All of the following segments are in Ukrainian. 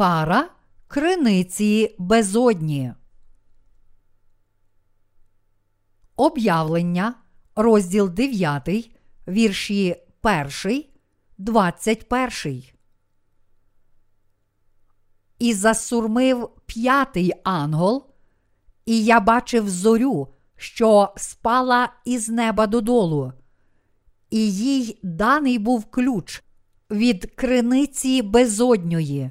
Кара криниці безодні. Об'явлення, розділ 9, вірші 1, 21. І засурмив п'ятий ангел, і я бачив зорю, що спала із неба додолу, і їй даний був ключ від криниці безодньої,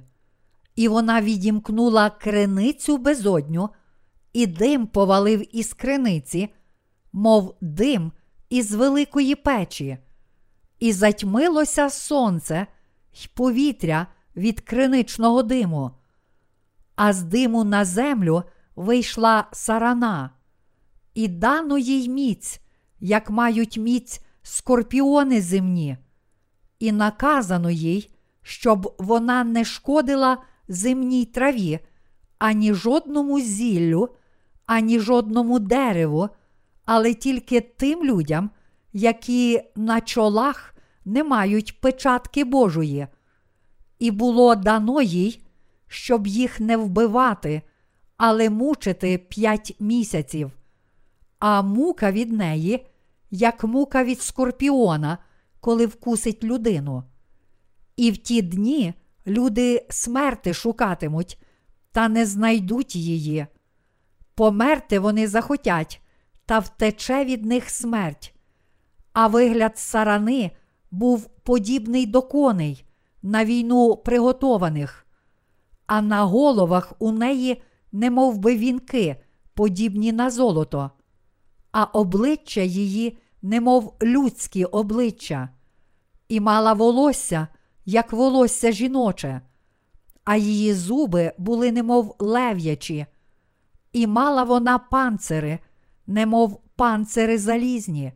і вона відімкнула криницю безодню, і дим повалив із криниці, мов дим із великої печі, і затьмилося сонце й повітря від криничного диму, а з диму на землю вийшла сарана, і дано їй міць, як мають міць скорпіони земні. І наказано їй, щоб вона не шкодила земній траві, ані жодному зіллю, ані жодному дереву, але тільки тим людям, які на чолах не мають печатки Божої. І було дано їй, щоб їх не вбивати, але мучити п'ять місяців. А мука від неї, як мука від скорпіона коли вкусить людину. І в ті дні люди смерти шукатимуть, та не знайдуть її. Померти вони захотять, та втече від них смерть. А вигляд сарани був подібний до коней, на війну приготованих, а на головах у неї немов би вінки, подібні на золото, а обличчя її немов людські обличчя, і мала волосся, як волосся жіноче, а її зуби були немов лев'ячі, і мала вона панцири, немов панцири залізні,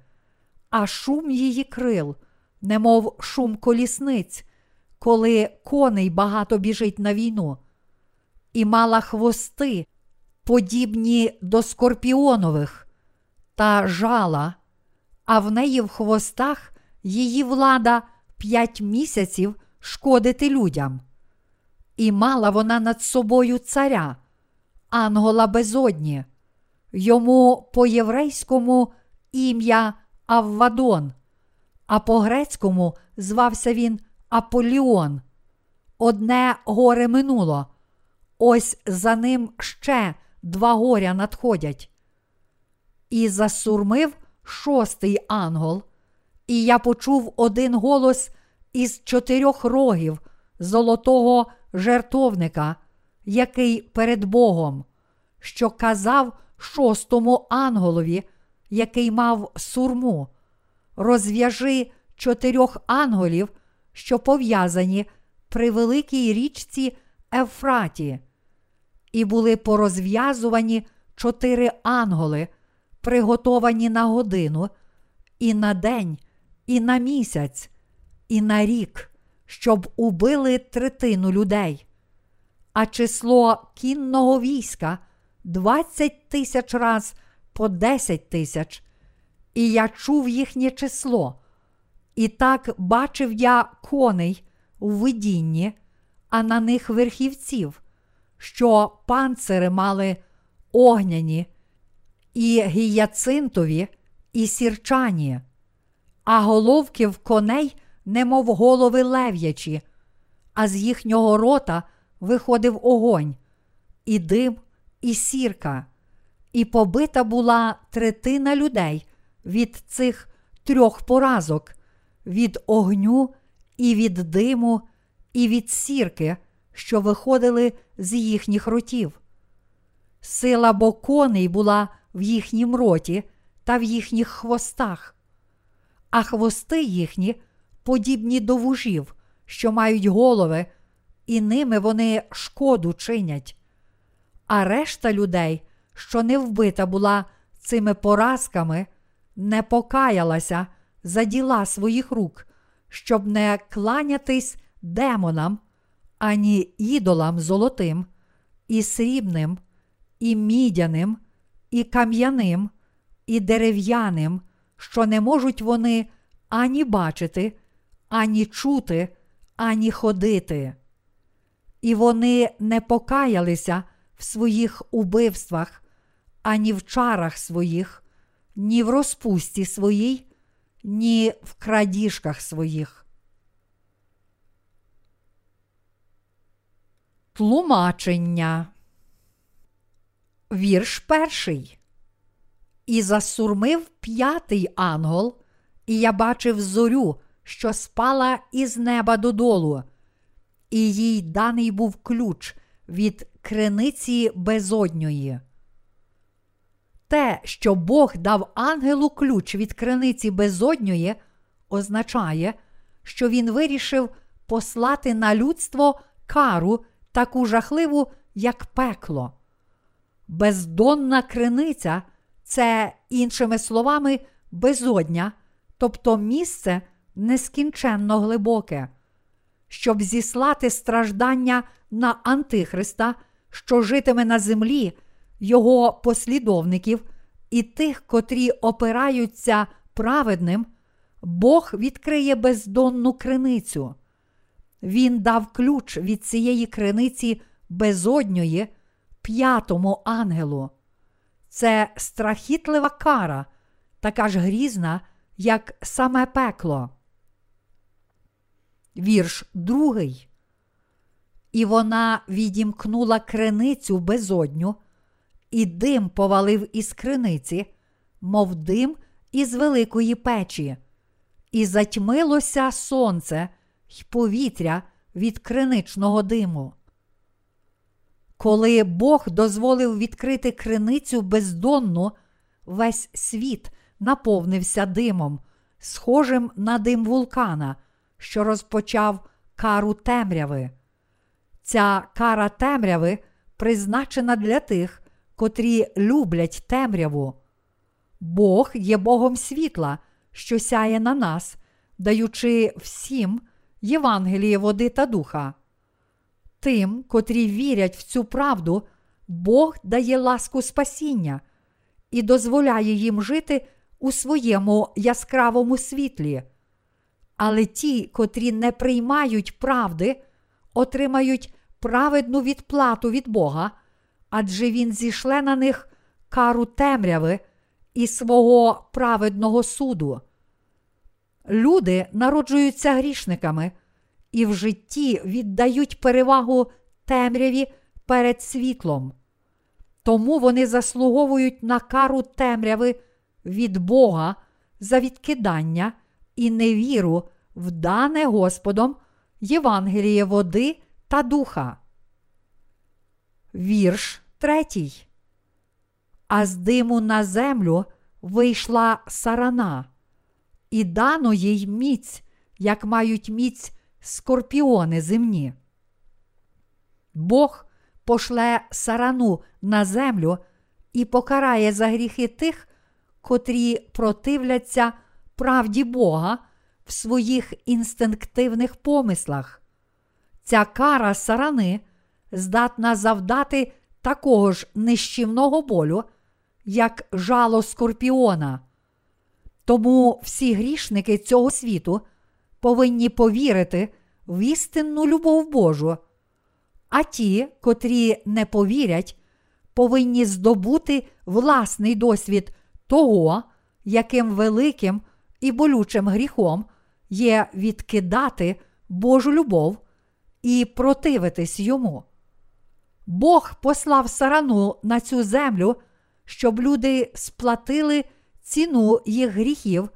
а шум її крил, немов шум колісниць, коли коней багато біжить на війну, і мала хвости, подібні до скорпіонових, та жала, а в неї в хвостах її влада п'ять місяців шкодити людям. І мала вона над собою царя, Ангола безодні, йому по єврейському ім'я Аввадон, а по грецькому звався він Аполіон. Одне горе минуло, ось за ним ще два горя надходять. І засурмив шостий ангел, і я почув один голос із чотирьох рогів золотого жертовника, який перед Богом, що казав шостому ангелові, який мав сурму, розв'яжи чотирьох ангелів, що пов'язані при великій річці Ефраті, і були порозв'язувані чотири ангели – приготовані на годину, і на день, і на місяць, і на рік, щоб убили третину людей. А число кінного війська 20 тисяч раз по 10 тисяч, і я чув їхнє число. І так бачив я коней у видінні, а на них верхівців, що панцири мали огняні, і гіяцинтові, і сірчані, а головки в коней, немов голови лев'ячі, а з їхнього рота виходив огонь, і дим, і сірка, і побита була третина людей від цих трьох поразок, від огню, і від диму, і від сірки, що виходили з їхніх ротів. Сила бо коней була в їхнім роті та в їхніх хвостах, а хвости їхні подібні до вужів, що мають голови, і ними вони шкоду чинять. А решта людей, що не вбита була цими поразками, не покаялася за діла своїх рук, щоб не кланятись демонам, ані ідолам золотим, і срібним, і мідяним, і кам'яним, і дерев'яним, що не можуть вони ані бачити, ані чути, ані ходити. і вони не покаялися в своїх убивствах, ані в чарах своїх, ні в розпусті своїй, ні в крадіжках своїх. Тлумачення. Вірш перший. І засурмив п'ятий ангел, і я бачив зорю, що спала із неба додолу, і їй даний був ключ від криниці безодньої. Те, що Бог дав ангелу ключ від криниці безодньої, означає, що він вирішив послати на людство кару таку жахливу, як пекло. Бездонна криниця це, іншими словами, безодня, тобто місце нескінченно глибоке, щоб зіслати страждання на Антихриста, що житиме на землі, його послідовників і тих, котрі опираються праведним, Бог відкриє бездонну криницю. Він дав ключ від цієї криниці безодньої п'ятому ангелу. Це страхітлива кара, така ж грізна, як саме пекло. Вірш другий. І вона відімкнула криницю безодню, і дим повалив із криниці, мов дим із великої печі, і затьмилося сонце й повітря від криничного диму. Коли Бог дозволив відкрити криницю бездонну, весь світ наповнився димом, схожим на дим вулкана, що розпочав кару темряви. Ця кара темряви призначена для тих, котрі люблять темряву. Бог є Богом світла, що сяє на нас, даючи всім Євангеліє води та духа. Тим, котрі вірять в цю правду, Бог дає ласку спасіння і дозволяє їм жити у своєму яскравому світлі. Але ті, котрі не приймають правди, отримають праведну відплату від Бога, адже Він зішле на них кару темряви і свого праведного суду. Люди народжуються грішниками і в житті віддають перевагу темряві перед світлом. Тому вони заслуговують на кару темряви від Бога за відкидання і невіру в дане Господом Євангеліє води та духа. Вірш третій. А з диму на землю вийшла сарана, і дано їй міць, як мають міць скорпіони земні. Бог пошле сарану на землю і покарає за гріхи тих, котрі противляться правді Бога в своїх інстинктивних помислах. Ця кара сарани здатна завдати такого ж нищівного болю, як жало скорпіона. Тому всі грішники цього світу повинні повірити в істинну любов Божу, а ті, котрі не повірять, повинні здобути власний досвід того, яким великим і болючим гріхом є відкидати Божу любов і противитись йому. Бог послав сарану на цю землю, щоб люди сплатили ціну їх гріхів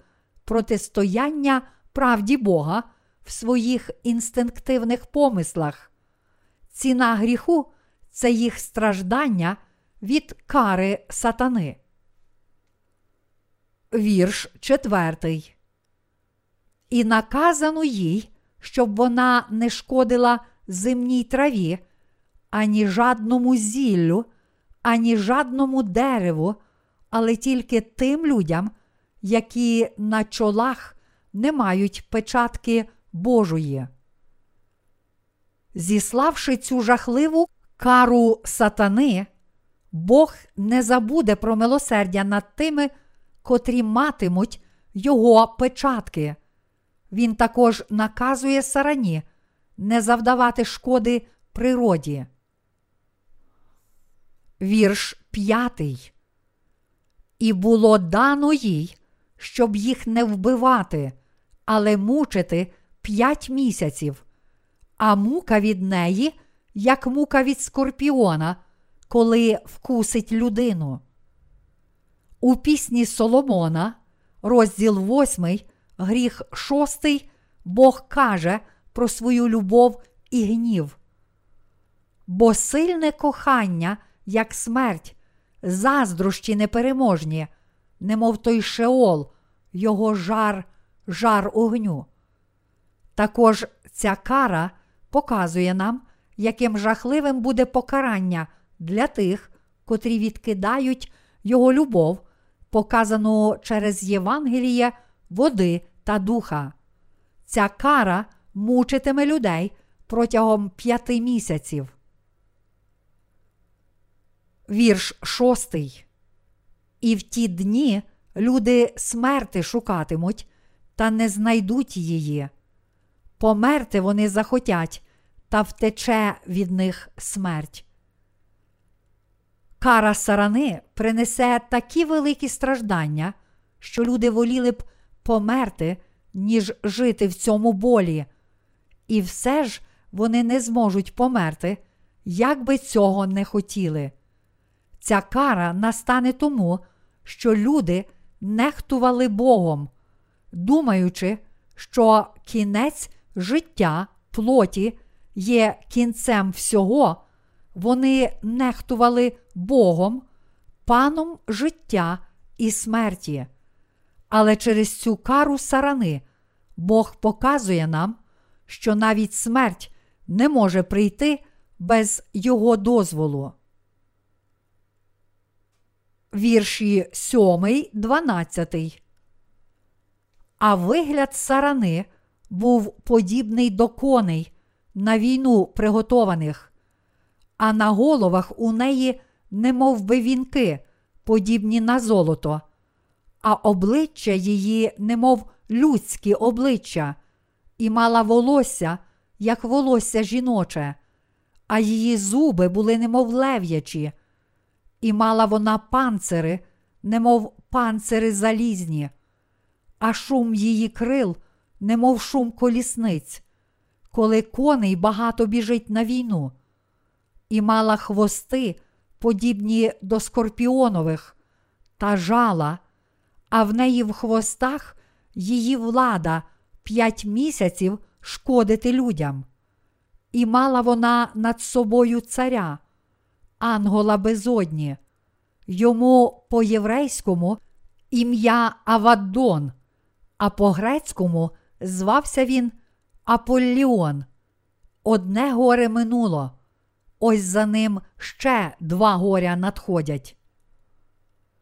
протистояння правді Бога в своїх інстинктивних помислах. Ціна гріху це їх страждання від кари сатани. Вірш четвертий. І наказано їй, щоб вона не шкодила земній траві, ані жадному зіллю, ані жадному дереву, але тільки тим людям, які на чолах не мають печатки Божої. Зіславши цю жахливу кару сатани, Бог не забуде про милосердя над тими, котрі матимуть його печатки. Він також наказує сарані не завдавати шкоди природі. Вірш п'ятий. І було дано їй, щоб їх не вбивати, але мучити п'ять місяців, а мука від неї, як мука від скорпіона, коли вкусить людину. У пісні Соломона, розділ 8, гріх 6, Бог каже про свою любов і гнів. Бо сильне кохання, як смерть, заздрощі непереможні, немов той шеол, його жар, жар огню. Також ця кара показує нам, яким жахливим буде покарання для тих, котрі відкидають його любов, показану через Євангеліє, води та духа. Ця кара мучитиме людей протягом п'яти місяців. Вірш шостий. І в ті дні люди смерти шукатимуть та не знайдуть її. Померти вони захотять, та втече від них смерть. Кара сарани принесе такі великі страждання, що люди воліли б померти, ніж жити в цьому болі. І все ж вони не зможуть померти, як би цього не хотіли. Ця кара настане тому, що люди нехтували Богом, думаючи, що кінець життя плоті є кінцем всього, вони нехтували Богом, паном життя і смерті. Але через цю кару сарани Бог показує нам, що навіть смерть не може прийти без Його дозволу. Вірші 7, 12. А вигляд сарани був подібний до коней, на війну приготованих, а на головах у неї немов би вінки, подібні на золото, а обличчя її, немов людські обличчя, і мала волосся, як волосся жіноче, а її зуби були немов лев'ячі, і мала вона панцири, немов панцири залізні, а шум її крил, немов шум колісниць, коли коней багато біжить на війну, і мала хвости, подібні до скорпіонових, та жала, а в неї в хвостах її влада п'ять місяців шкодити людям. І мала вона над собою царя, Ангола безодні, йому по єврейському ім'я Аваддон, а по грецькому звався він Аполліон. Одне горе минуло, ось за ним ще два горя надходять.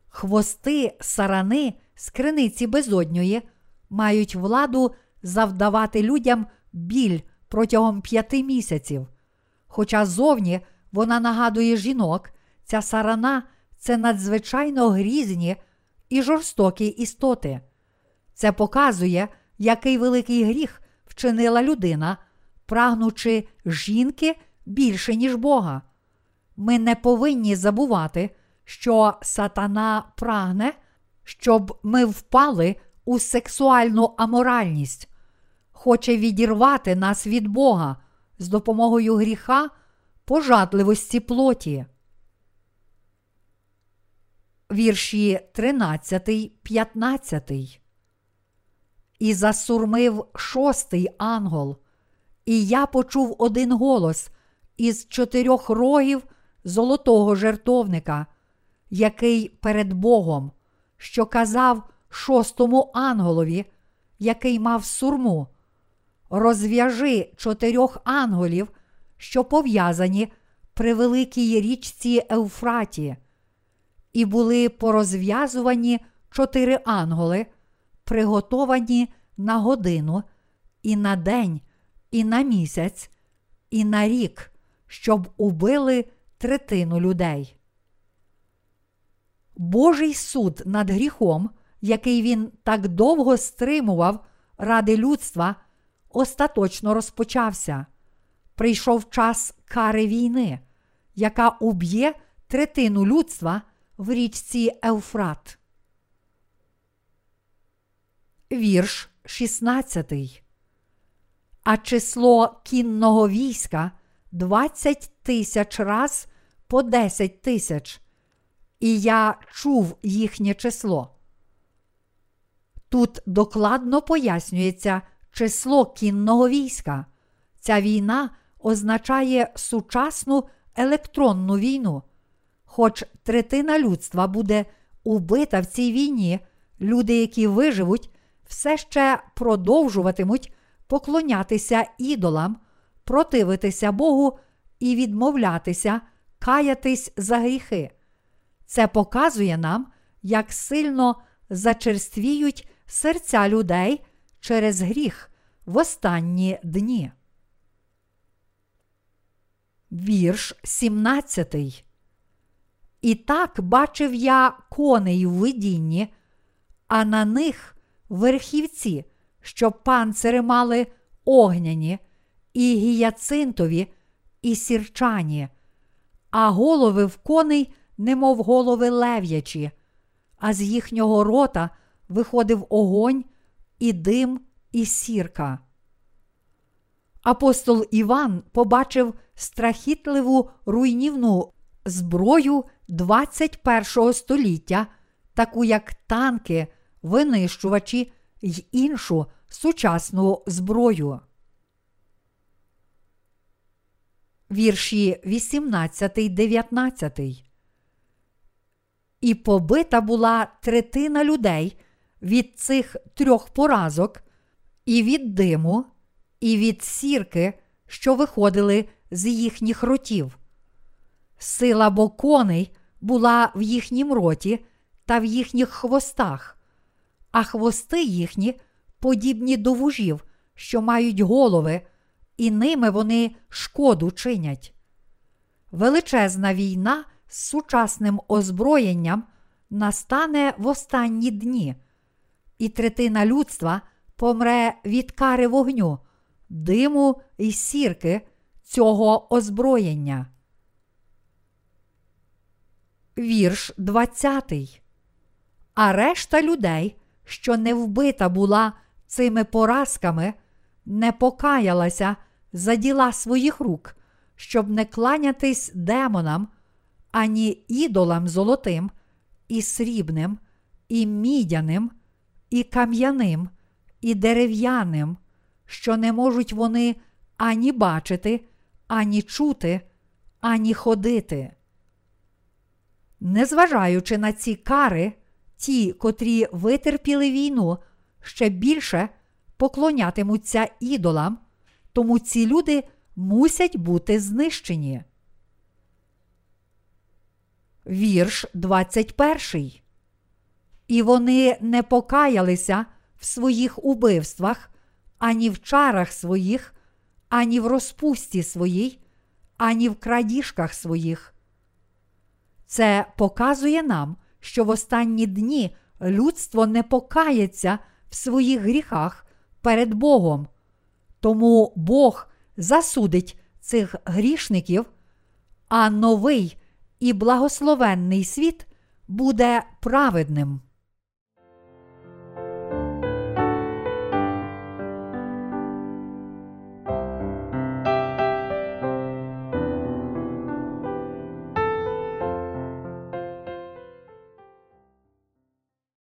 Хвости сарани з криниці безодньої мають владу завдавати людям біль протягом п'яти місяців. Хоча зовні вона нагадує жінок, ця сарана це надзвичайно грізні і жорстокі істоти. Це показує, який великий гріх вчинила людина, прагнучи жінки більше, ніж Бога. Ми не повинні забувати, що сатана прагне, щоб ми впали у сексуальну аморальність, хоче відірвати нас від Бога з допомогою гріха, пожадливості плоті. Вірші 13, 15. І засурмив шостий ангел, і я почув один голос із чотирьох рогів золотого жертовника, який перед Богом, що казав шостому анголові, який мав сурму. Розв'яжи чотирьох анголів, що пов'язані при великій річці Евфраті, і були порозв'язувані чотири анголи, приготовані на годину, і на день, і на місяць, і на рік, щоб убили третину людей. Божий суд над гріхом, який він так довго стримував ради людства, остаточно розпочався. прийшов час кари війни, яка уб'є третину людства в річці Евфрат. Вірш 16. А число кінного війська 20 тисяч раз по 10 тисяч. І я чув їхнє число. Тут докладно пояснюється число кінного війська. Ця війна означає сучасну електронну війну. Хоч третина людства буде убита в цій війні, люди, які виживуть, все ще продовжуватимуть поклонятися ідолам, противитися Богу і відмовлятися, каятись за гріхи. Це показує нам, як сильно зачерствіють серця людей через гріх в останні дні. Вірш 17. І так бачив я коней в видінні, а на них верхівці, що панцири мали огняні, і гіяцинтові, і сірчані, а голови в коней, немов голови лев'ячі, а з їхнього рота виходив огонь, і дим, і сірка. Апостол Іван побачив страхітливу руйнівну зброю 21 століття, таку як танки, винищувачі й іншу сучасну зброю. Вірші 18, 19. І побита була третина людей від цих трьох поразок, і від диму, і від сірки, що виходили з їхніх ротів. Сила бо коней була в їхнім роті та в їхніх хвостах, а хвости їхні подібні до вужів, що мають голови, і ними вони шкоду чинять. Величезна війна з сучасним озброєнням настане в останні дні, і третина людства помре від кари вогню, диму і сірки цього озброєння. Вірш 20. А решта людей, що не вбита була цими поразками, не покаялася за діла своїх рук, щоб не кланятись демонам, ані ідолам золотим, і срібним, і мідяним, і кам'яним, і дерев'яним, що не можуть вони ані бачити, ані чути, ані ходити. Незважаючи на ці кари, ті, котрі витерпіли війну, ще більше поклонятимуться ідолам, тому ці люди мусять бути знищені. Вірш 21. І вони не покаялися в своїх убивствах, ані в чарах своїх, ані в розпусті своїй, ані в крадіжках своїх. Це показує нам, що в останні дні людство не покається в своїх гріхах перед Богом. Тому Бог засудить цих грішників, а новий і благословенний світ буде праведним.